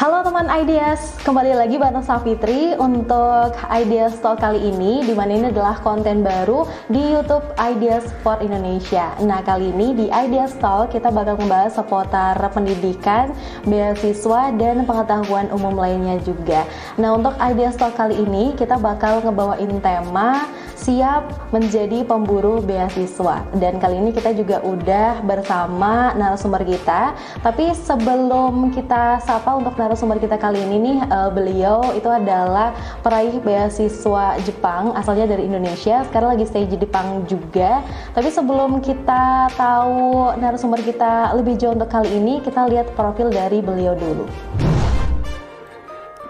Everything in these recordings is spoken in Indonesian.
Halo teman Ideas, kembali lagi bareng Safitri untuk Ideas Talk kali ini di mana ini adalah konten baru di YouTube Ideas for Indonesia. Nah, kali ini di Ideas Talk kita bakal membahas seputar pendidikan, beasiswa dan pengetahuan umum lainnya juga. Nah, untuk Ideas Talk kali ini kita bakal ngebawain tema siap menjadi pemburu beasiswa. Dan kali ini kita juga udah bersama narasumber kita. Tapi sebelum kita sapa untuk narasumber kita kali ini nih, uh, beliau itu adalah peraih beasiswa Jepang, asalnya dari Indonesia. Sekarang lagi stay di Jepang juga. Tapi sebelum kita tahu narasumber kita lebih jauh untuk kali ini, kita lihat profil dari beliau dulu.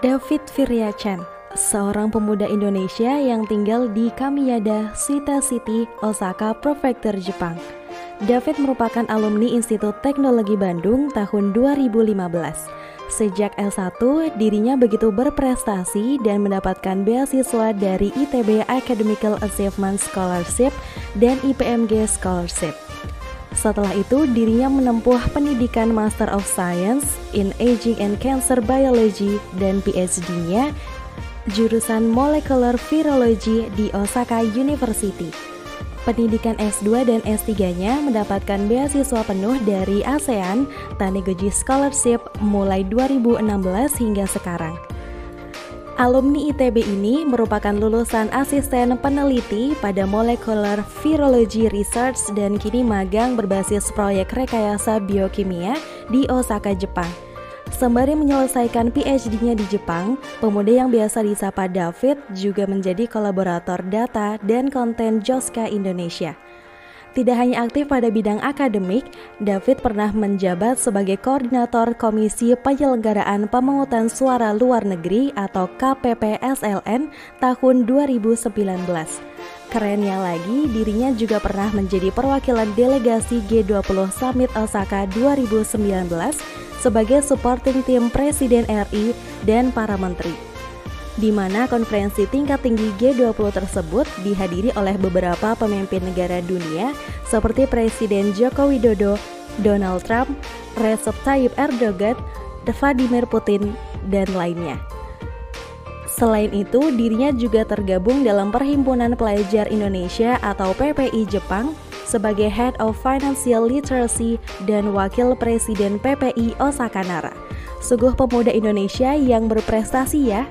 David Firyachan seorang pemuda Indonesia yang tinggal di Kamiyada, Suita City, Osaka, Prefektur Jepang. David merupakan alumni Institut Teknologi Bandung tahun 2015. Sejak S1, dirinya begitu berprestasi dan mendapatkan beasiswa dari ITB Academical Achievement Scholarship dan IPMG Scholarship. Setelah itu, dirinya menempuh pendidikan Master of Science in Aging and Cancer Biology dan PhD-nya jurusan Molecular Virology di Osaka University. Pendidikan S2 dan S3-nya mendapatkan beasiswa penuh dari ASEAN Tanegoji Scholarship mulai 2016 hingga sekarang. Alumni ITB ini merupakan lulusan asisten peneliti pada Molecular Virology Research dan kini magang berbasis proyek rekayasa biokimia di Osaka, Jepang. Sembari menyelesaikan PhD-nya di Jepang, pemuda yang biasa disapa David juga menjadi kolaborator data dan konten Joska Indonesia. Tidak hanya aktif pada bidang akademik, David pernah menjabat sebagai koordinator Komisi Penyelenggaraan Pemungutan Suara Luar Negeri atau KPPSLN tahun 2019. Kerennya lagi, dirinya juga pernah menjadi perwakilan delegasi G20 Summit Osaka 2019 sebagai supporting team Presiden RI dan para menteri. Di mana konferensi tingkat tinggi G20 tersebut dihadiri oleh beberapa pemimpin negara dunia seperti Presiden Joko Widodo, Donald Trump, Recep Tayyip Erdogan, Vladimir Putin, dan lainnya. Selain itu, dirinya juga tergabung dalam Perhimpunan Pelajar Indonesia atau PPI Jepang sebagai Head of Financial Literacy dan Wakil Presiden PPI Osaka Nara. Sungguh pemuda Indonesia yang berprestasi ya.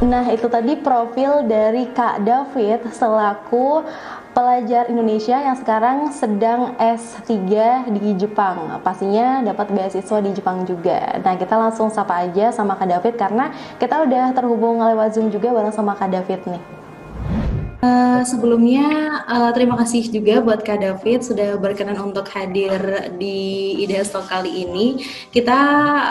Nah, itu tadi profil dari Kak David selaku pelajar Indonesia yang sekarang sedang S3 di Jepang. Pastinya dapat beasiswa di Jepang juga. Nah, kita langsung sapa aja sama Kak David karena kita udah terhubung lewat Zoom juga bareng sama Kak David nih. Uh, sebelumnya uh, terima kasih juga buat Kak David sudah berkenan untuk hadir di IDS Talk kali ini. Kita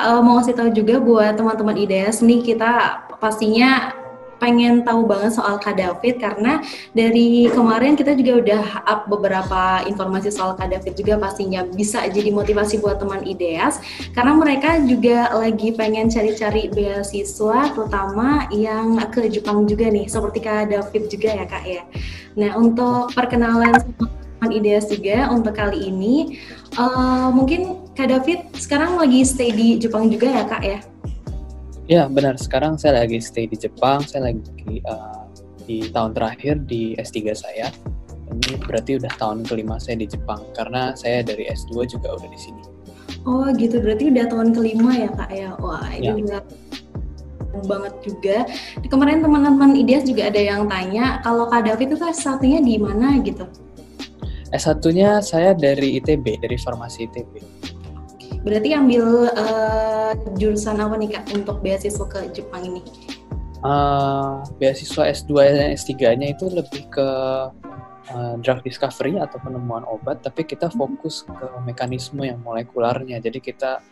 uh, mau kasih tahu juga buat teman-teman IDS nih kita pastinya pengen tahu banget soal Kak David karena dari kemarin kita juga udah up beberapa informasi soal Kak David juga pastinya bisa jadi motivasi buat teman IDEAS karena mereka juga lagi pengen cari-cari beasiswa terutama yang ke Jepang juga nih seperti Kak David juga ya Kak ya. Nah untuk perkenalan teman IDEAS juga untuk kali ini uh, mungkin Kak David sekarang lagi stay di Jepang juga ya Kak ya? Ya benar. Sekarang saya lagi stay di Jepang. Saya lagi uh, di tahun terakhir di S3 saya. Ini berarti udah tahun kelima saya di Jepang karena saya dari S2 juga udah di sini. Oh gitu. Berarti udah tahun kelima ya kak ya. Wah ini ya. udah banget juga. Kemarin teman-teman IDEAS juga ada yang tanya kalau Kak David itu kan satunya di mana gitu? S1-nya saya dari ITB, dari farmasi ITB. Berarti ambil uh, jurusan apa nih Kak untuk beasiswa ke Jepang ini? Uh, beasiswa S2 dan S3-nya itu lebih ke uh, drug discovery atau penemuan obat, tapi kita fokus ke mekanisme yang molekularnya. Jadi kita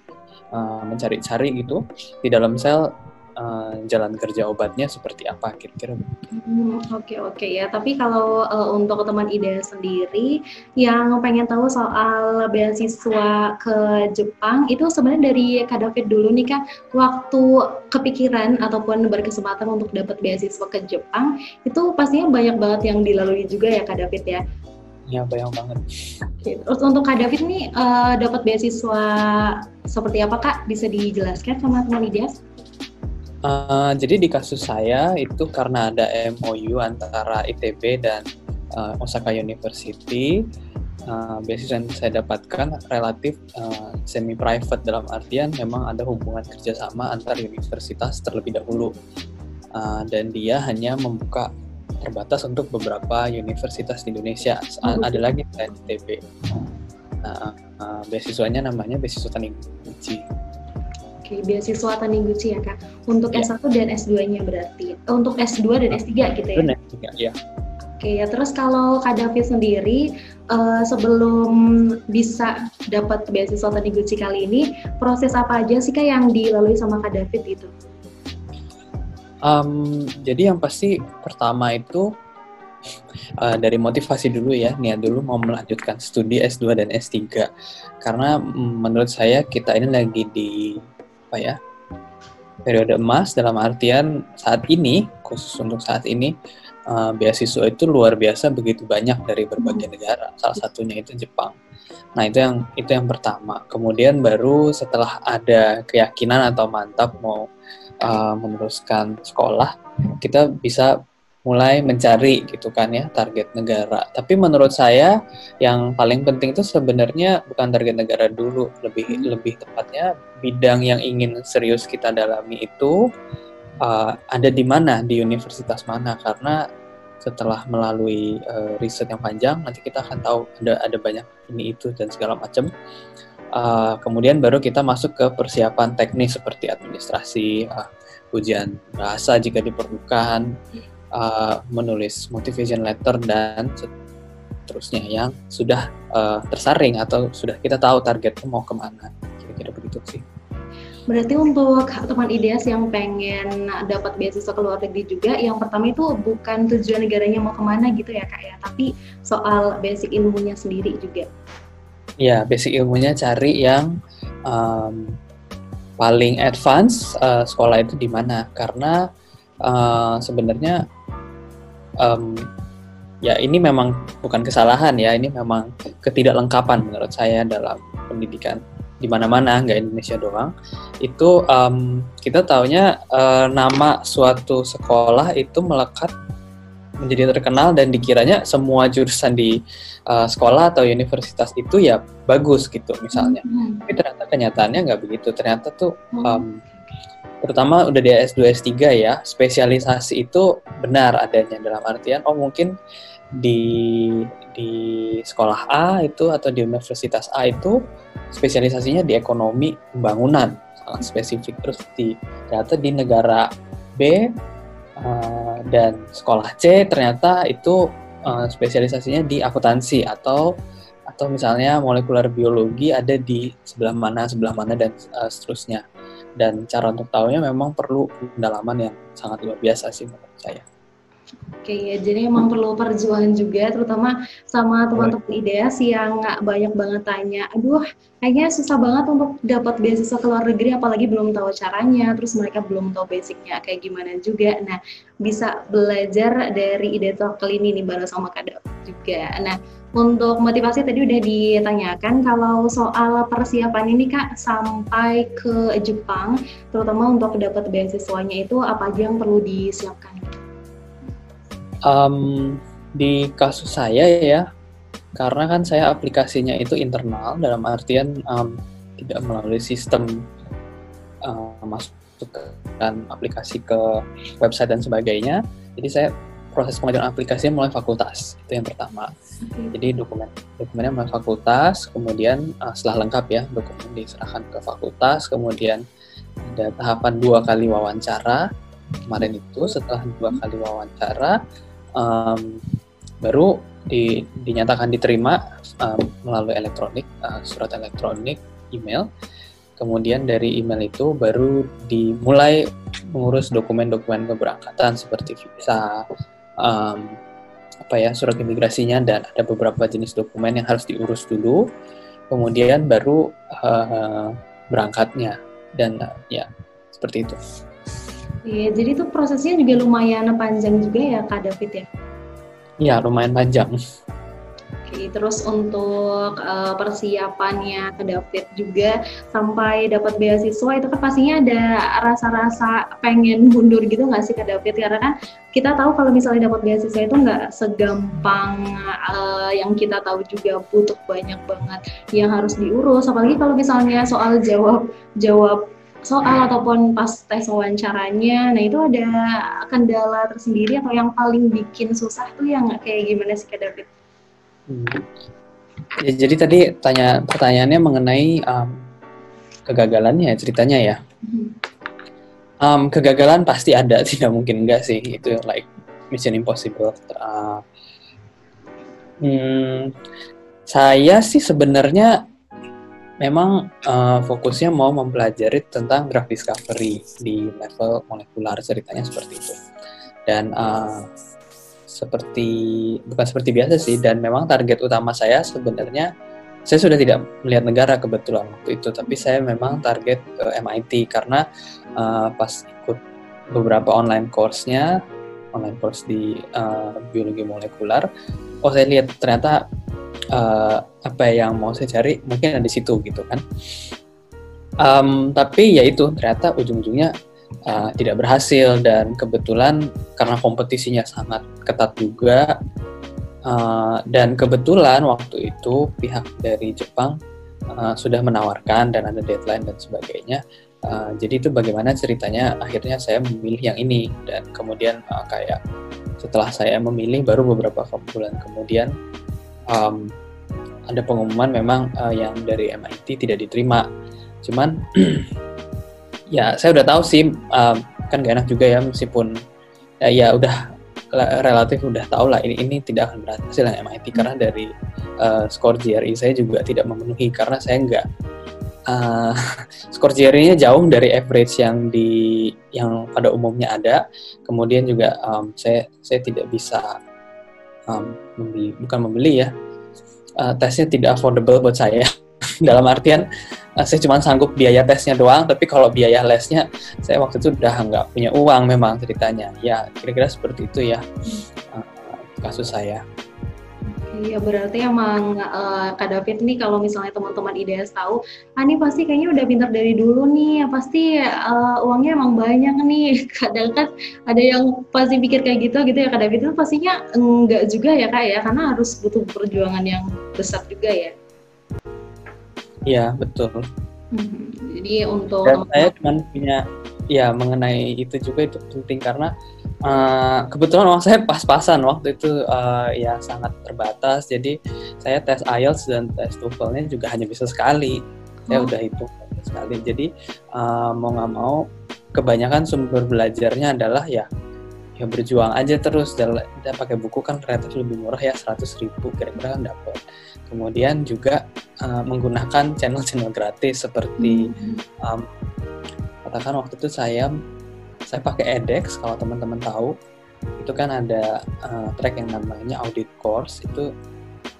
uh, mencari-cari gitu di dalam sel uh, jalan kerja obatnya seperti apa kira-kira hmm, Oke okay, oke okay, ya. Tapi kalau uh, untuk teman ide sendiri yang pengen tahu soal beasiswa ke Jepang itu sebenarnya dari Kak David dulu nih Kak, waktu kepikiran ataupun berkesempatan untuk dapat beasiswa ke Jepang itu pastinya banyak banget yang dilalui juga ya Kak David ya. ya bayang banget. Terus untuk Kak David nih uh, dapat beasiswa seperti apa Kak? Bisa dijelaskan sama teman IDEAS? Uh, jadi di kasus saya itu karena ada MOU antara ITB dan uh, Osaka University, uh, beasiswa yang saya dapatkan relatif uh, semi private dalam artian memang ada hubungan kerjasama antar universitas terlebih dahulu, uh, dan dia hanya membuka terbatas untuk beberapa universitas di Indonesia. Oh, ada lagi selain ITB. Nah, uh, beasiswanya namanya beasiswa Taniguchi. Oke, beasiswa Taniguchi ya kak. Untuk ya. S1 dan S2-nya berarti. Oh, untuk S2 dan S3 gitu ya? S3, ya. Oke ya, terus kalau Kak David sendiri uh, sebelum bisa dapat beasiswa Taniguchi kali ini, proses apa aja sih Kak yang dilalui sama Kak David itu? Um, jadi yang pasti pertama itu uh, dari motivasi dulu ya, niat dulu mau melanjutkan studi S2 dan S3. Karena menurut saya kita ini lagi di apa ya periode emas dalam artian saat ini khusus untuk saat ini uh, beasiswa itu luar biasa begitu banyak dari berbagai hmm. negara salah satunya itu Jepang nah itu yang itu yang pertama kemudian baru setelah ada keyakinan atau mantap mau uh, meneruskan sekolah kita bisa mulai mencari gitu kan ya target negara. Tapi menurut saya yang paling penting itu sebenarnya bukan target negara dulu, lebih hmm. lebih tepatnya bidang yang ingin serius kita dalami itu uh, ada di mana di universitas mana karena setelah melalui uh, riset yang panjang nanti kita akan tahu ada ada banyak ini itu dan segala macam. Uh, kemudian baru kita masuk ke persiapan teknis seperti administrasi, uh, ujian bahasa jika diperlukan, uh, menulis motivation letter dan seterusnya yang sudah uh, tersaring atau sudah kita tahu targetnya mau ke mana kira-kira begitu sih. Berarti untuk teman ideas yang pengen dapat beasiswa ke luar negeri juga, yang pertama itu bukan tujuan negaranya mau ke mana gitu ya kak ya, tapi soal basic ilmunya sendiri juga. Ya, basic ilmunya cari yang um, paling advance uh, sekolah itu di mana, karena uh, sebenarnya um, ya ini memang bukan kesalahan ya ini memang ketidaklengkapan menurut saya dalam pendidikan di mana-mana nggak Indonesia doang. Itu um, kita taunya uh, nama suatu sekolah itu melekat menjadi terkenal dan dikiranya semua jurusan di uh, sekolah atau universitas itu ya bagus gitu misalnya. Mm-hmm. tapi ternyata kenyataannya nggak begitu. Ternyata tuh um, terutama udah di S2 S3 ya, spesialisasi itu benar adanya. Dalam artian oh mungkin di di sekolah A itu atau di universitas A itu spesialisasinya di ekonomi pembangunan. Sangat spesifik. Terus di ternyata di negara B uh, dan sekolah C ternyata itu uh, spesialisasinya di akuntansi atau atau misalnya molekuler biologi ada di sebelah mana sebelah mana dan uh, seterusnya dan cara untuk tahunya memang perlu pendalaman yang sangat luar biasa sih menurut saya. Oke ya, jadi emang perlu perjuangan juga, terutama sama teman-teman IDEAS yang banyak banget tanya, aduh kayaknya susah banget untuk dapat beasiswa ke luar negeri, apalagi belum tahu caranya, terus mereka belum tahu basicnya kayak gimana juga. Nah, bisa belajar dari IDEAS kali ini nih bareng sama Kak juga. Nah, untuk motivasi tadi udah ditanyakan, kalau soal persiapan ini Kak sampai ke Jepang, terutama untuk dapat beasiswanya itu apa aja yang perlu disiapkan? Um, di kasus saya ya, karena kan saya aplikasinya itu internal dalam artian um, tidak melalui sistem uh, masukkan aplikasi ke website dan sebagainya. Jadi saya proses pengajuan aplikasinya mulai fakultas itu yang pertama. Okay. jadi dokumen dokumennya mulai fakultas kemudian uh, setelah lengkap ya dokumen diserahkan ke fakultas kemudian ada tahapan dua kali wawancara. Kemarin itu setelah dua kali wawancara um, baru di, dinyatakan diterima um, melalui elektronik uh, surat elektronik email. Kemudian dari email itu baru dimulai mengurus dokumen-dokumen keberangkatan seperti visa, um, apa ya surat imigrasinya dan ada beberapa jenis dokumen yang harus diurus dulu, kemudian baru uh, berangkatnya dan uh, ya seperti itu. Iya, jadi itu prosesnya juga lumayan panjang juga ya Kak David ya? Iya, lumayan panjang. Terus untuk uh, persiapannya ke David juga sampai dapat beasiswa itu kan pastinya ada rasa-rasa pengen mundur gitu nggak sih ke David? Karena kan kita tahu kalau misalnya dapat beasiswa itu nggak segampang uh, yang kita tahu juga butuh banyak banget yang harus diurus. Apalagi kalau misalnya soal jawab jawab soal ataupun pas tes wawancaranya. Nah itu ada kendala tersendiri atau yang paling bikin susah tuh yang kayak gimana sih Kak David? Hmm. Ya, jadi tadi tanya pertanyaannya mengenai um, kegagalannya ceritanya ya. Um, kegagalan pasti ada, tidak mungkin enggak sih itu like mission impossible. Uh, hmm, saya sih sebenarnya memang uh, fokusnya mau mempelajari tentang drug discovery di level molekular ceritanya seperti itu dan uh, seperti bukan seperti biasa sih dan memang target utama saya sebenarnya saya sudah tidak melihat negara kebetulan waktu itu tapi saya memang target ke MIT karena uh, pas ikut beberapa online course-nya online course di uh, biologi molekular oh saya lihat ternyata uh, apa yang mau saya cari mungkin ada di situ gitu kan. Um, tapi ya itu ternyata ujung-ujungnya uh, tidak berhasil. Dan kebetulan karena kompetisinya sangat ketat juga uh, dan kebetulan waktu itu pihak dari Jepang uh, sudah menawarkan dan ada deadline dan sebagainya. Uh, jadi itu bagaimana ceritanya akhirnya saya memilih yang ini. Dan kemudian uh, kayak setelah saya memilih baru beberapa bulan kemudian um, ada pengumuman memang uh, yang dari MIT tidak diterima. Cuman ya saya udah tahu sih um, kan gak enak juga ya meskipun ya, ya udah relatif udah tahu lah ini ini tidak akan berhasil yang MIT karena dari uh, skor GRE saya juga tidak memenuhi karena saya nggak uh, skor GRE-nya jauh dari average yang di yang pada umumnya ada. Kemudian juga um, saya saya tidak bisa um, membeli bukan membeli ya uh, tesnya tidak affordable buat saya. Dalam artian uh, saya cuma sanggup biaya tesnya doang, tapi kalau biaya lesnya saya waktu itu udah nggak punya uang memang ceritanya. Ya kira-kira seperti itu ya uh, kasus saya. Iya berarti emang uh, Kak David nih kalau misalnya teman-teman IDS tahu, ah ini pasti kayaknya udah pintar dari dulu nih, pasti uh, uangnya emang banyak nih. Kadang kan ada yang pasti pikir kayak gitu gitu ya Kak David itu pastinya enggak juga ya Kak ya, karena harus butuh perjuangan yang besar juga ya. Iya betul. Hmm, jadi untuk Dan saya cuma punya ya mengenai itu juga itu penting karena Uh, kebetulan uang saya pas-pasan waktu itu uh, ya sangat terbatas. Jadi saya tes IELTS dan tes TOEFL-nya juga hanya bisa sekali. Saya oh. udah hitung sekali. Jadi uh, mau nggak mau kebanyakan sumber belajarnya adalah ya ya berjuang aja terus. Dan, dan pakai buku kan relatif lebih murah ya 100 ribu kira-kira kan dapat kemudian juga uh, menggunakan channel-channel gratis seperti um, katakan waktu itu saya saya pakai edX kalau teman-teman tahu. Itu kan ada uh, track yang namanya audit course. Itu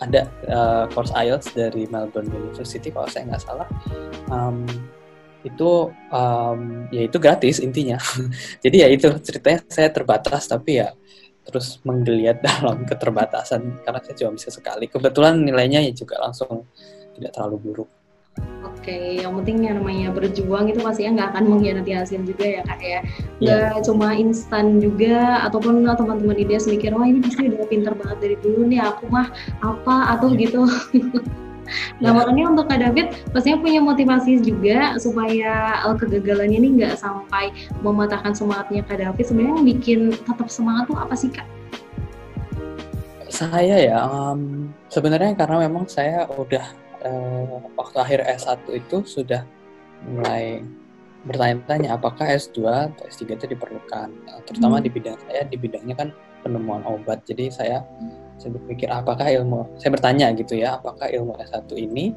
ada uh, course IELTS dari Melbourne University kalau saya nggak salah. Um, itu um, ya itu gratis intinya. Jadi ya itu ceritanya saya terbatas tapi ya terus menggeliat dalam keterbatasan karena saya cuma bisa sekali kebetulan nilainya ya juga langsung tidak terlalu buruk Oke, yang penting yang namanya berjuang itu pastinya nggak akan mengkhianati hasil juga ya kak ya. Iya. Nggak yeah. cuma instan juga, ataupun teman-teman ide mikir, wah ini pasti udah pinter banget dari dulu nih, aku mah apa atau yeah. gitu. nah makanya untuk kak David pastinya punya motivasi juga supaya uh, kegagalannya ini nggak sampai mematahkan semangatnya kak David. Sebenarnya yang bikin tetap semangat tuh apa sih kak? Saya ya, um, sebenarnya karena memang saya udah uh, waktu akhir S1 itu sudah mulai bertanya-tanya apakah S2 atau S3 itu diperlukan terutama hmm. di bidang saya di bidangnya kan penemuan obat jadi saya saya berpikir apakah ilmu saya bertanya gitu ya apakah ilmu S1 ini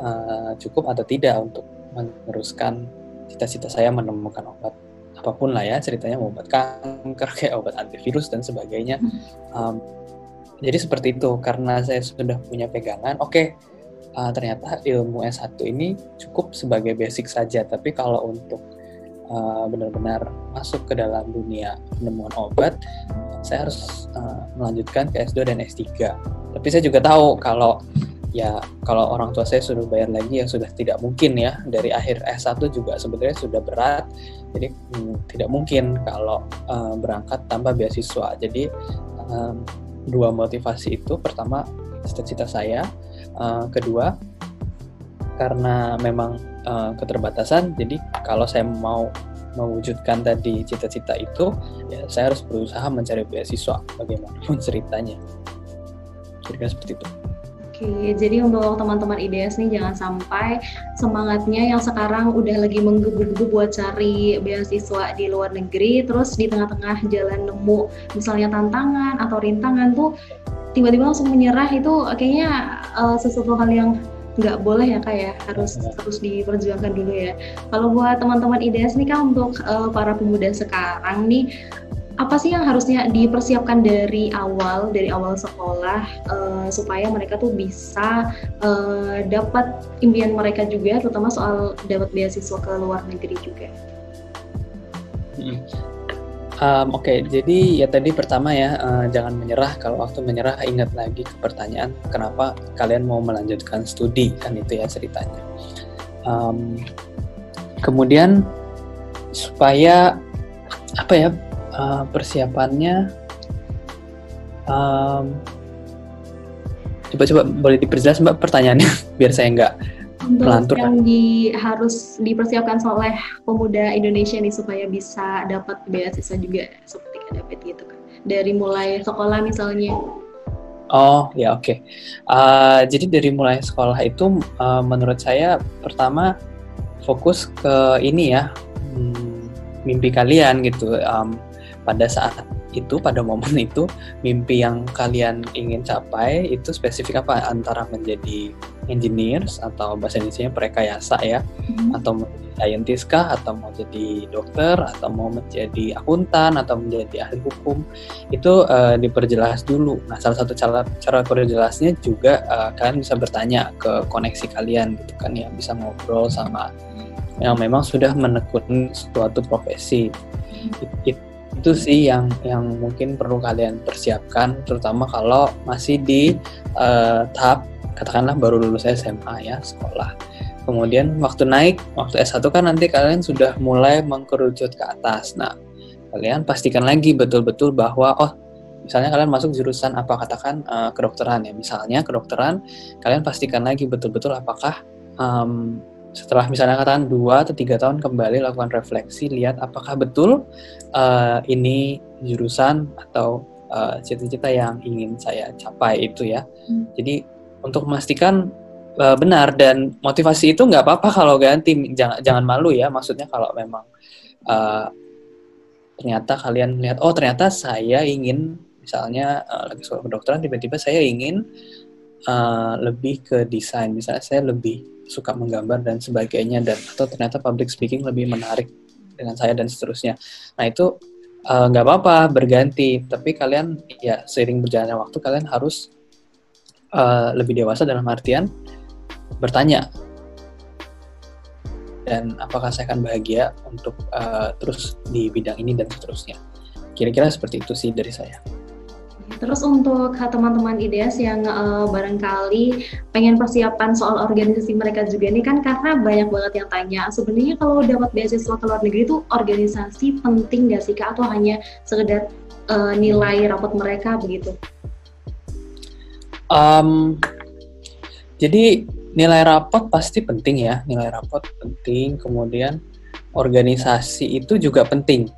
uh, cukup atau tidak untuk meneruskan cita-cita saya menemukan obat apa pun lah ya ceritanya mau obat kanker kayak obat antivirus dan sebagainya. Um, jadi seperti itu karena saya sudah punya pegangan oke okay, uh, ternyata ilmu S1 ini cukup sebagai basic saja, tapi kalau untuk uh, benar-benar masuk ke dalam dunia penemuan obat, saya harus uh, melanjutkan ke S2 dan S3. Tapi saya juga tahu kalau ya kalau orang tua saya sudah bayar lagi yang sudah tidak mungkin ya dari akhir S1 juga sebenarnya sudah berat jadi hmm, tidak mungkin kalau uh, berangkat tanpa beasiswa jadi um, dua motivasi itu pertama cita-cita saya uh, kedua karena memang uh, keterbatasan. Jadi kalau saya mau mewujudkan tadi cita-cita itu ya saya harus berusaha mencari beasiswa bagaimanapun ceritanya. Kira-kira seperti itu. Oke, jadi untuk teman-teman IDS nih jangan sampai semangatnya yang sekarang udah lagi menggebu-gebu buat cari beasiswa di luar negeri, terus di tengah-tengah jalan nemu misalnya tantangan atau rintangan tuh tiba-tiba langsung menyerah itu kayaknya uh, sesuatu hal yang nggak boleh ya kak ya harus ya. harus diperjuangkan dulu ya. Kalau buat teman-teman IDS nih kak untuk uh, para pemuda sekarang nih apa sih yang harusnya dipersiapkan dari awal dari awal sekolah uh, supaya mereka tuh bisa uh, dapat impian mereka juga terutama soal dapat beasiswa ke luar negeri juga. Hmm. Um, Oke, okay. jadi ya tadi pertama ya uh, jangan menyerah. Kalau waktu menyerah ingat lagi ke pertanyaan kenapa kalian mau melanjutkan studi kan itu ya ceritanya. Um, kemudian supaya apa ya uh, persiapannya um, coba-coba boleh diperjelas mbak pertanyaannya biar saya nggak untuk yang di, harus dipersiapkan oleh pemuda Indonesia nih supaya bisa dapat beasiswa juga seperti David gitu kan dari mulai sekolah misalnya Oh ya oke. Okay. Uh, jadi dari mulai sekolah itu uh, menurut saya pertama fokus ke ini ya hmm, mimpi kalian gitu. Um, pada saat itu pada momen itu mimpi yang kalian ingin capai itu spesifik apa? Antara menjadi engineers atau bahasa Indonesia prekayasa ya? Hmm. atau menjadi scientist kah? Atau mau jadi dokter? Atau mau menjadi akuntan? Atau menjadi ahli hukum? Itu uh, diperjelas dulu. Nah salah satu cara cara perjelasnya juga uh, kalian bisa bertanya ke koneksi kalian gitu kan ya. Bisa ngobrol sama yang memang sudah menekuni suatu profesi. It, it, itu sih yang yang mungkin perlu kalian persiapkan terutama kalau masih di uh, tahap katakanlah baru lulus SMA ya sekolah. Kemudian waktu naik waktu S1 kan nanti kalian sudah mulai mengkerucut ke atas. Nah kalian pastikan lagi betul-betul bahwa oh misalnya kalian masuk jurusan apa katakan uh, kedokteran ya. Misalnya kedokteran kalian pastikan lagi betul-betul apakah um, setelah misalnya katakan dua atau tiga tahun kembali lakukan refleksi lihat apakah betul uh, ini jurusan atau uh, cita-cita yang ingin saya capai itu ya. Hmm. jadi untuk memastikan uh, benar dan motivasi itu nggak apa-apa kalau ganti. Jangan jangan malu ya maksudnya kalau memang uh, ternyata kalian melihat oh ternyata saya ingin misalnya uh, lagi sekolah kedokteran tiba-tiba saya ingin uh, lebih ke desain. Misalnya saya lebih suka menggambar dan sebagainya dan atau ternyata public speaking lebih menarik dengan saya dan seterusnya. Nah itu eh, nggak uh, apa-apa berganti, tapi kalian ya seiring berjalannya waktu kalian harus uh, lebih dewasa dalam artian bertanya dan apakah saya akan bahagia untuk uh, terus di bidang ini dan seterusnya. Kira-kira seperti itu sih dari saya. Terus untuk teman-teman IDS yang uh, barangkali pengen persiapan soal organisasi mereka juga ini kan karena banyak banget yang tanya sebenarnya kalau dapat beasiswa ke luar negeri itu organisasi penting gak sih kak? Atau hanya sekedar uh, nilai rapot mereka? Begitu? Um, jadi nilai rapot pasti penting ya nilai rapot penting. Kemudian organisasi itu juga penting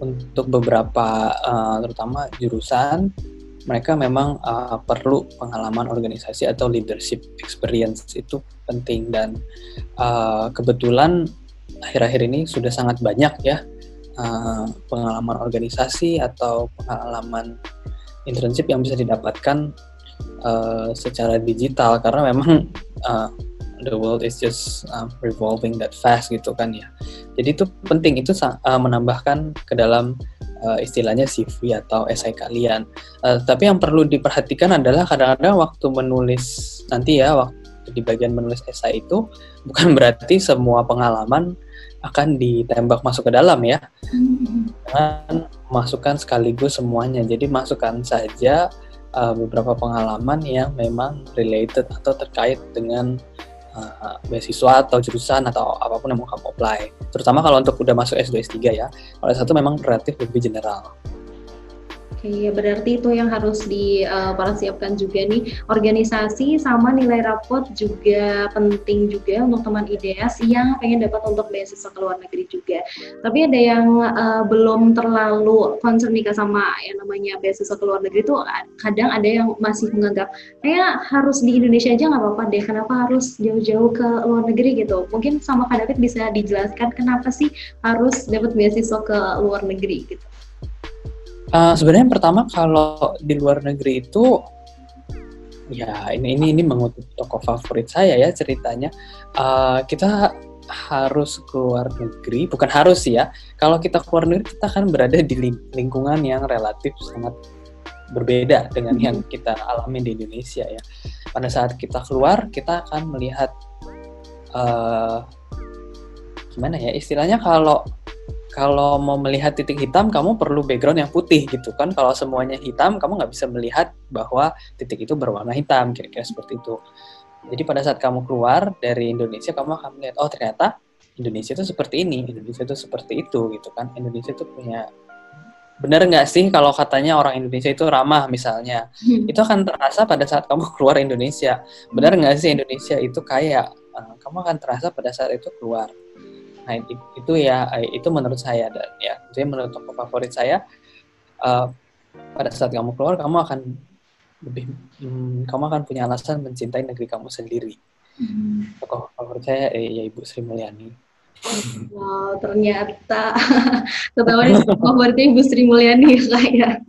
untuk beberapa uh, terutama jurusan mereka memang uh, perlu pengalaman organisasi atau leadership experience itu penting dan uh, kebetulan akhir-akhir ini sudah sangat banyak ya uh, pengalaman organisasi atau pengalaman internship yang bisa didapatkan uh, secara digital. Karena memang uh, the world is just uh, revolving that fast gitu kan ya. Jadi itu penting itu uh, menambahkan ke dalam uh, istilahnya CV atau esai kalian. Uh, tapi yang perlu diperhatikan adalah kadang-kadang waktu menulis nanti ya waktu di bagian menulis esai itu bukan berarti semua pengalaman akan ditembak masuk ke dalam ya. Jangan masukkan sekaligus semuanya. Jadi masukkan saja uh, beberapa pengalaman yang memang related atau terkait dengan uh, beasiswa atau jurusan atau apa pun yang mau kamu apply. Terutama kalau untuk udah masuk S2 S3 ya. Kalau S1 memang relatif lebih general. Oke, berarti itu yang harus dipersiapkan uh, juga nih. Organisasi sama nilai rapot juga penting juga untuk teman IDS yang pengen dapat untuk beasiswa ke luar negeri juga. Tapi ada yang uh, belum terlalu concern nih sama yang namanya beasiswa ke luar negeri itu kadang ada yang masih menganggap kayak harus di Indonesia aja nggak apa-apa deh. Kenapa harus jauh-jauh ke luar negeri gitu? Mungkin sama Kak David bisa dijelaskan kenapa sih harus dapat beasiswa ke luar negeri gitu? Uh, sebenarnya yang pertama kalau di luar negeri itu ya ini ini ini mengutip toko favorit saya ya ceritanya. Uh, kita harus keluar negeri bukan harus ya. Kalau kita keluar negeri kita akan berada di lingkungan yang relatif sangat berbeda dengan yang mm-hmm. kita alami di Indonesia ya. Pada saat kita keluar kita akan melihat uh, gimana ya istilahnya kalau kalau mau melihat titik hitam kamu perlu background yang putih gitu kan. Kalau semuanya hitam kamu nggak bisa melihat bahwa titik itu berwarna hitam kira-kira seperti itu. Jadi pada saat kamu keluar dari Indonesia kamu akan melihat oh ternyata Indonesia itu seperti ini Indonesia itu seperti itu gitu kan. Indonesia itu punya benar nggak sih kalau katanya orang Indonesia itu ramah misalnya. Hmm. itu akan terasa pada saat kamu keluar Indonesia. Benar nggak sih Indonesia itu kaya uh, kamu akan terasa pada saat itu keluar Nah itu ya eh, itu menurut saya dan ya itu menurut toko favorit saya uh, pada saat kamu keluar kamu akan lebih hmm, kamu akan punya alasan mencintai negeri kamu sendiri. Hmm. Tokoh favorit saya eh, ya Ibu Sri Mulyani. Wow ternyata ketahuan favoritnya Ibu Sri Mulyani kayak.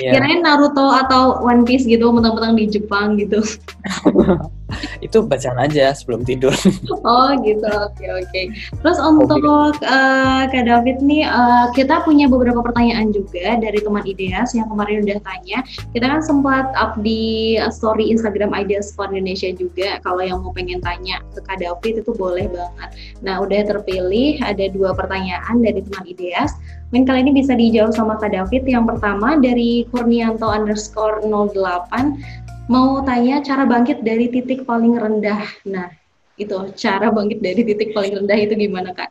Yeah. Kirain Naruto atau One Piece gitu, mentang-mentang di Jepang gitu. itu bacaan aja sebelum tidur. oh gitu, oke okay, oke. Okay. Terus untuk uh, Kak David nih, uh, kita punya beberapa pertanyaan juga dari teman Ideas yang kemarin udah tanya. Kita kan sempat up di story Instagram Ideas for Indonesia juga. Kalau yang mau pengen tanya ke Kak David itu boleh banget. Nah udah terpilih ada dua pertanyaan dari teman Ideas. Mungkin kali ini bisa dijawab sama Kak David. Yang pertama dari Kurnianto underscore 08 mau tanya cara bangkit dari titik paling rendah. Nah, itu cara bangkit dari titik paling rendah itu gimana kak?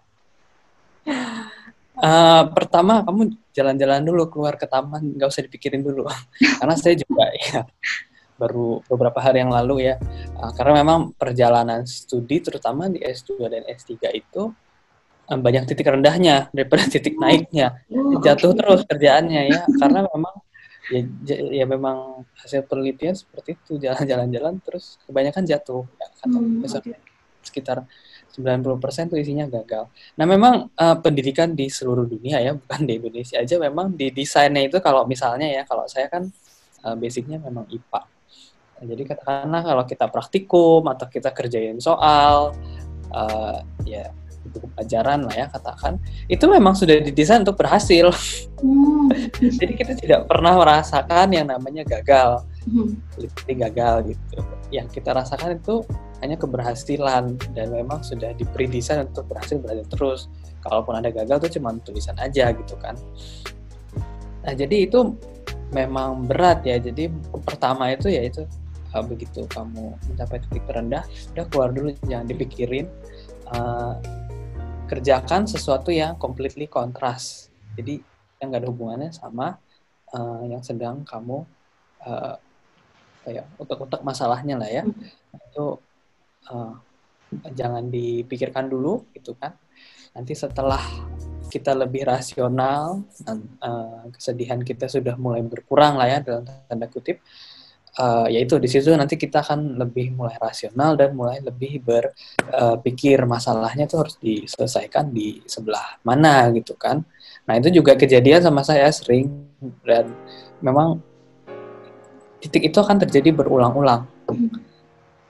Uh, pertama kamu jalan-jalan dulu keluar ke taman, nggak usah dipikirin dulu. karena saya juga ya baru beberapa hari yang lalu ya. Uh, karena memang perjalanan studi terutama di S2 dan S3 itu um, banyak titik rendahnya daripada titik naiknya. Oh, Jatuh terus kerjaannya ya karena memang ya, ya memang hasil penelitian seperti itu jalan-jalan-jalan terus kebanyakan jatuh ya, kata hmm, okay. sekitar 90% tuh isinya gagal. Nah memang uh, pendidikan di seluruh dunia ya bukan di Indonesia aja memang di desainnya itu kalau misalnya ya kalau saya kan uh, basicnya memang IPA. Nah, jadi katakanlah kalau kita praktikum atau kita kerjain soal uh, ya buku pelajaran lah ya katakan. Itu memang sudah didesain untuk berhasil. Hmm. jadi kita tidak pernah merasakan yang namanya gagal. Hmm. gagal gitu. Yang kita rasakan itu hanya keberhasilan. Dan memang sudah diberi desain untuk berhasil berhasil terus. Kalaupun ada gagal itu cuma tulisan aja gitu kan. Nah jadi itu memang berat ya. Jadi pertama itu ya itu begitu kamu mencapai titik terendah udah keluar dulu jangan dipikirin. Uh, kerjakan sesuatu yang completely kontras. Jadi yang nggak ada hubungannya sama uh, yang sedang kamu uh, kayak utak-utak masalahnya lah ya. Hmm. Itu uh, jangan dipikirkan dulu gitu kan. Nanti setelah kita lebih rasional, uh, kesedihan kita sudah mulai berkurang lah ya dalam tanda kutip uh, yaitu di situ nanti kita akan lebih mulai rasional dan mulai lebih berpikir uh, masalahnya itu harus diselesaikan di sebelah mana gitu kan. Nah itu juga kejadian sama saya sering dan memang titik itu akan terjadi berulang-ulang.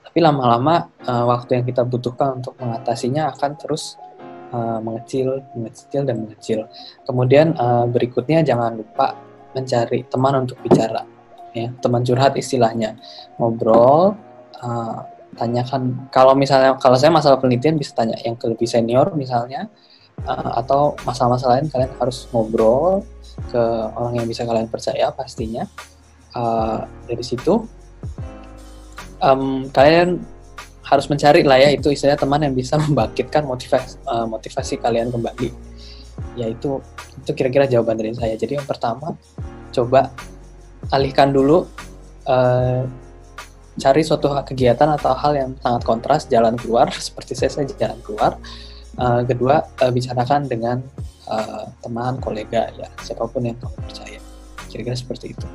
Tapi lama-lama uh, waktu yang kita butuhkan untuk mengatasinya akan terus uh, mengecil, mengecil dan mengecil. Kemudian uh, berikutnya jangan lupa mencari teman untuk bicara ya teman curhat istilahnya. Ngobrol uh, tanyakan. Kalau misalnya kalau saya masalah penelitian bisa tanya yang ke lebih senior misalnya uh, atau masalah-masalah lain kalian harus ngobrol ke orang yang bisa kalian percaya pastinya. Uh, dari situ um, kalian harus mencari lah ya itu istilahnya teman yang bisa membangkitkan motivasi uh, motivasi kalian kembali. Yaitu itu kira-kira jawaban dari saya. Jadi yang pertama coba alihkan dulu uh, cari suatu kegiatan atau hal yang sangat kontras jalan keluar. Seperti saya saja jalan keluar. Uh, kedua uh, bicarakan dengan uh, teman kolega ya siapa pun yang kamu percaya. Kira-kira seperti itu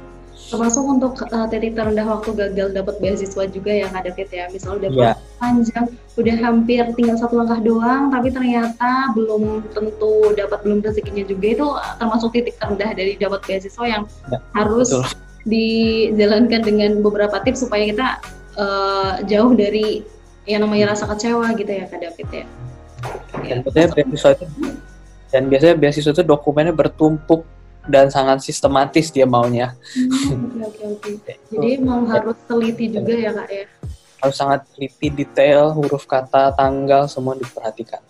termasuk untuk uh, titik terendah waktu gagal dapat beasiswa juga yang ada fit ya misalnya udah yeah. panjang udah hampir tinggal satu langkah doang tapi ternyata belum tentu dapat belum rezekinya juga itu termasuk titik terendah dari dapat beasiswa yang yeah, harus betul dijalankan dengan beberapa tips supaya kita uh, jauh dari yang namanya rasa kecewa gitu ya Kak David ya. Dan biasanya beasiswa itu dan biasanya beasiswa itu dokumennya bertumpuk dan sangat sistematis dia maunya. Hmm, oke oke oke. Jadi mau harus teliti juga ya kak ya. Harus sangat teliti, detail, huruf kata, tanggal semua diperhatikan.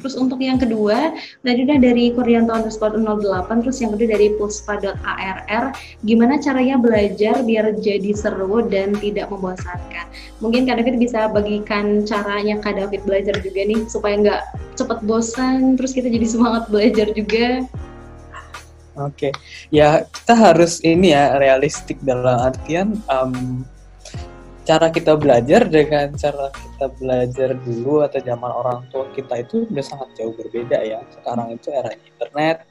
Terus untuk yang kedua, tadi udah dari Kurianto underscore 08, terus yang kedua dari puspa.arr, gimana caranya belajar biar jadi seru dan tidak membosankan? Mungkin Kak David bisa bagikan caranya Kak David belajar juga nih, supaya nggak cepet bosan, terus kita jadi semangat belajar juga. Oke, okay. ya kita harus ini ya realistik dalam artian um, cara kita belajar dengan cara kita belajar dulu atau zaman orang tua kita itu udah sangat jauh berbeda ya. Sekarang itu era internet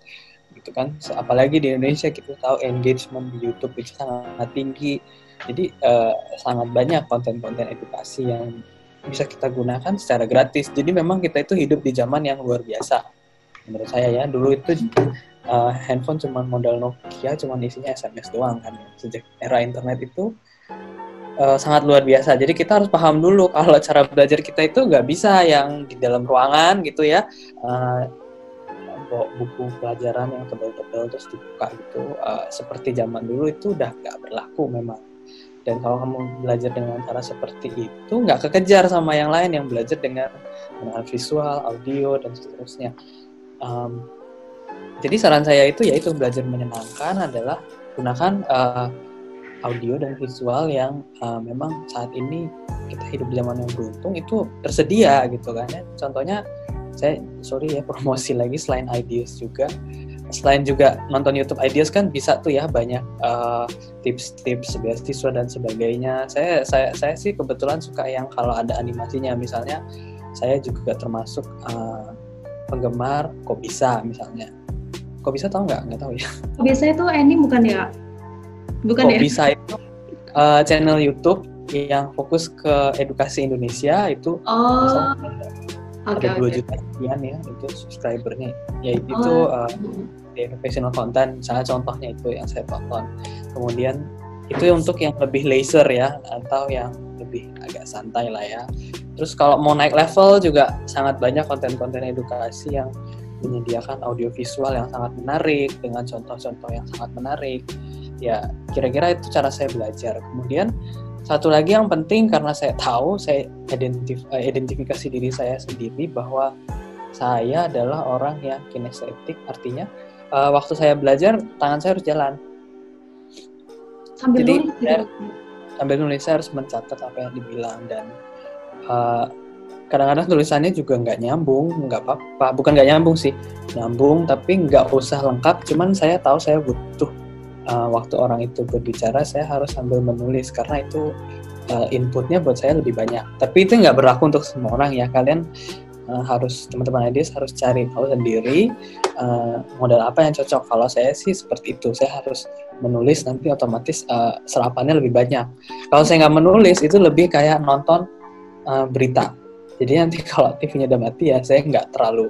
gitu kan. Apalagi di Indonesia kita tahu engagement di YouTube itu sangat tinggi. Jadi uh, sangat banyak konten-konten edukasi yang bisa kita gunakan secara gratis. Jadi memang kita itu hidup di zaman yang luar biasa. Menurut saya ya, dulu itu uh, handphone cuma modal Nokia, cuma isinya SMS doang kan. Sejak era internet itu uh, sangat luar biasa. Jadi kita harus paham dulu kalau cara belajar kita itu nggak bisa yang di dalam ruangan gitu ya. Uh, buku pelajaran yang tebal-tebal terus dibuka gitu uh, seperti zaman dulu itu udah nggak berlaku memang dan kalau kamu belajar dengan cara seperti itu nggak kekejar sama yang lain yang belajar dengan dengan visual audio dan seterusnya um, jadi saran saya itu yaitu belajar menyenangkan adalah gunakan uh, audio dan visual yang uh, memang saat ini kita hidup di zaman yang beruntung itu tersedia gitu kan ya. Contohnya saya sorry ya promosi lagi selain Ideas juga selain juga nonton YouTube Ideas kan bisa tuh ya banyak uh, tips-tips beasiswa dan sebagainya. Saya saya saya sih kebetulan suka yang kalau ada animasinya misalnya saya juga termasuk uh, penggemar kok bisa misalnya. Kok bisa tahu nggak? Nggak tahu ya. Kok bisa itu anime bukan ya? Bukan ya? bisa itu uh, channel YouTube yang fokus ke edukasi Indonesia itu oh. okay, ada dua okay. juta sekian ya itu subscribernya ya itu oh. uh, educational content misalnya contohnya itu yang saya tonton kemudian itu untuk yang lebih laser ya atau yang lebih agak santai lah ya terus kalau mau naik level juga sangat banyak konten-konten edukasi yang menyediakan audiovisual yang sangat menarik dengan contoh-contoh yang sangat menarik. Ya kira-kira itu cara saya belajar. Kemudian satu lagi yang penting karena saya tahu saya identif eh, identifikasi diri saya sendiri bahwa saya adalah orang yang kinestetik artinya uh, waktu saya belajar tangan saya harus jalan. Sambil jadi nulis saya, sambil nulis saya harus mencatat apa yang dibilang dan uh, kadang-kadang tulisannya juga nggak nyambung nggak apa-apa. Bukan nggak nyambung sih nyambung tapi nggak usah lengkap. Cuman saya tahu saya butuh uh, waktu orang itu berbicara saya harus sambil menulis. Karena itu uh, inputnya buat saya lebih banyak. Tapi itu nggak berlaku untuk semua orang ya. Kalian uh, harus teman-teman ideas harus cari tahu sendiri uh, model apa yang cocok. Kalau saya sih seperti itu. Saya harus menulis nanti otomatis uh, serapannya lebih banyak. Kalau saya nggak menulis itu lebih kayak nonton uh, berita jadi nanti kalau TV-nya udah mati ya saya nggak terlalu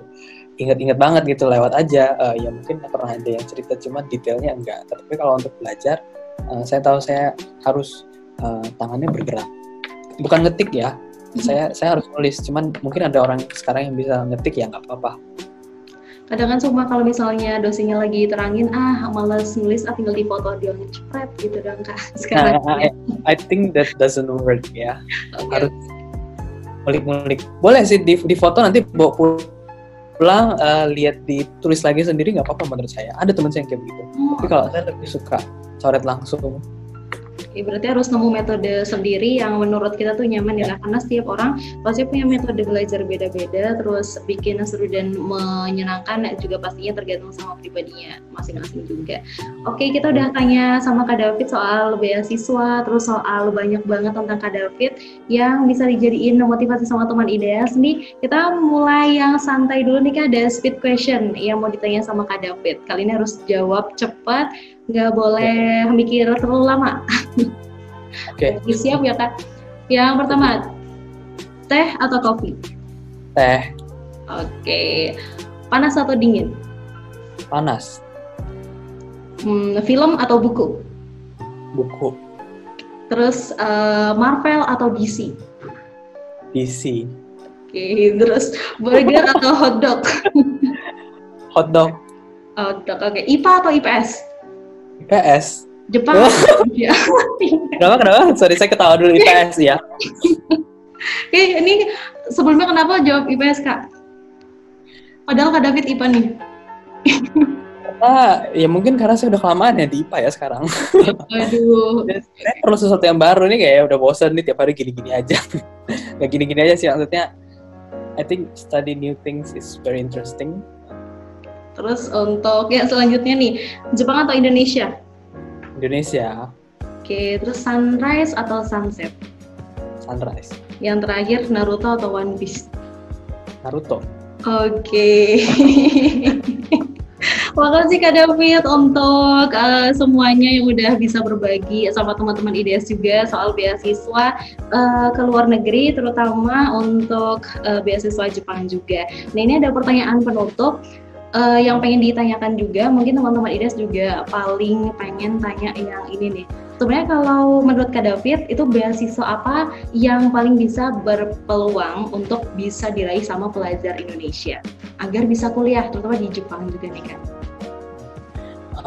inget-inget banget gitu lewat aja. Uh, ya mungkin pernah ada yang cerita cuma detailnya enggak tapi kalau untuk belajar uh, saya tahu saya harus uh, tangannya bergerak. Bukan ngetik ya hmm. saya saya harus nulis. Cuman mungkin ada orang sekarang yang bisa ngetik ya nggak apa-apa. Kadang kan cuma kalau misalnya dosennya lagi terangin ah malas nulis ah tinggal di foto dia cepet gitu dong kak sekarang. Nah, I, I think that doesn't work ya. Okay. harus mulik-mulik. Boleh sih di, di foto nanti bawa pulang uh, lihat ditulis lagi sendiri nggak apa-apa menurut saya. Ada teman saya yang kayak begitu. Hmm. tapi kalau saya lebih suka coret langsung Ya, berarti harus nemu metode sendiri yang menurut kita tuh nyaman ya karena setiap orang pasti punya metode belajar beda-beda terus bikin seru dan menyenangkan juga pastinya tergantung sama pribadinya masing-masing juga. Oke, kita udah tanya sama Kak David soal beasiswa terus soal banyak banget tentang Kak David yang bisa dijadiin motivasi sama teman ideas nih. Kita mulai yang santai dulu nih Kak, ada speed question yang mau ditanya sama Kak David. Kali ini harus jawab cepat nggak boleh okay. mikir terlalu lama. Oke. Okay. Siap ya kak. Yang pertama, teh atau kopi? Teh. Oke. Okay. Panas atau dingin? Panas. Hmm, film atau buku? Buku. Terus uh, Marvel atau DC? DC. Oke, okay. terus burger atau hotdog? hotdog. Hotdog, oke. Okay. IPA atau IPS? IPS. Jepang. Oh. Iya. kenapa kenapa? Sorry saya ketawa dulu IPS ya. Oke, ini sebelumnya kenapa jawab IPS kak? Padahal kak David IPA nih. Ah, ya mungkin karena saya udah kelamaan ya di IPA ya sekarang. Aduh. saya perlu sesuatu yang baru nih kayak udah bosan nih tiap hari gini-gini aja. Gak gini-gini aja sih maksudnya. I think study new things is very interesting Terus untuk ya selanjutnya nih, Jepang atau Indonesia? Indonesia. Oke, terus sunrise atau sunset? Sunrise. Yang terakhir Naruto atau One Piece? Naruto. Oke. Makasih Kak David untuk uh, semuanya yang udah bisa berbagi sama teman-teman IDS juga soal beasiswa uh, ke luar negeri, terutama untuk uh, beasiswa Jepang juga. Nah ini ada pertanyaan penutup uh, yang pengen ditanyakan juga, mungkin teman-teman IDES juga paling pengen tanya yang ini nih. Sebenarnya kalau menurut Kak David, itu beasiswa apa yang paling bisa berpeluang untuk bisa diraih sama pelajar Indonesia agar bisa kuliah, terutama di Jepang juga nih Kak?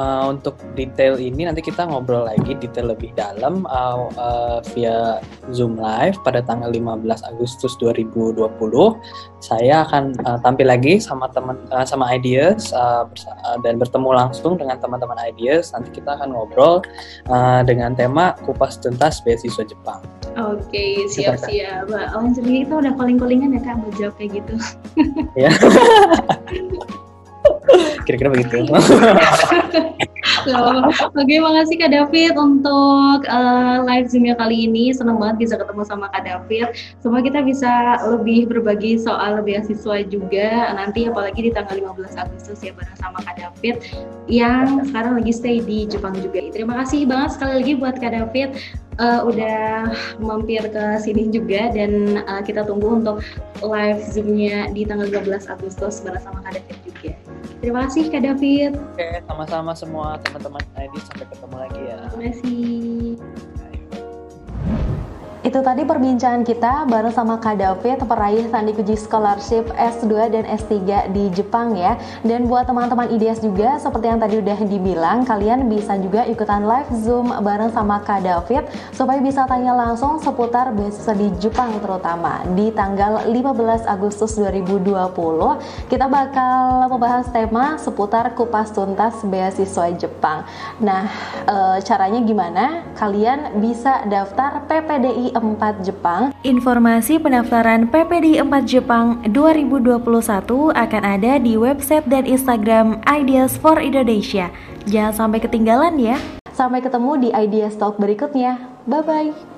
Uh, untuk detail ini nanti kita ngobrol lagi detail lebih dalam uh, uh, via Zoom Live pada tanggal 15 Agustus 2020. Saya akan uh, tampil lagi sama teman uh, sama Ideas uh, dan bertemu langsung dengan teman-teman Ideas. Nanti kita akan ngobrol uh, dengan tema kupas tuntas beasiswa Jepang. Oke, okay, siap-siap. Lawan cerita kita udah calling-callingan ya Kak buat jawab kayak gitu. Ya. Kira-kira begitu. Oke, makasih Kak David untuk uh, live Zoom-nya kali ini. Senang banget bisa ketemu sama Kak David. Semoga kita bisa lebih berbagi soal beasiswa juga nanti apalagi di tanggal 15 Agustus ya bareng sama Kak David yang sekarang lagi stay di Jepang juga. Terima kasih banget sekali lagi buat Kak David uh, udah mampir ke sini juga dan uh, kita tunggu untuk live Zoom-nya di tanggal 15 Agustus bersama Kak David juga. Terima kasih Kak David. Oke, sama-sama semua teman-teman ID sampai ketemu lagi ya. Terima kasih. Itu tadi perbincangan kita bareng sama Kak David peraih Sandi Kuji Scholarship S2 dan S3 di Jepang ya. Dan buat teman-teman IDS juga seperti yang tadi udah dibilang, kalian bisa juga ikutan live Zoom bareng sama Kak David supaya bisa tanya langsung seputar beasiswa di Jepang terutama. Di tanggal 15 Agustus 2020, kita bakal membahas tema seputar kupas tuntas beasiswa Jepang. Nah, e, caranya gimana? Kalian bisa daftar PPDI 4 Jepang. Informasi pendaftaran PPD 4 Jepang 2021 akan ada di website dan Instagram Ideas for Indonesia. Jangan sampai ketinggalan ya. Sampai ketemu di Ideas Talk berikutnya. Bye bye.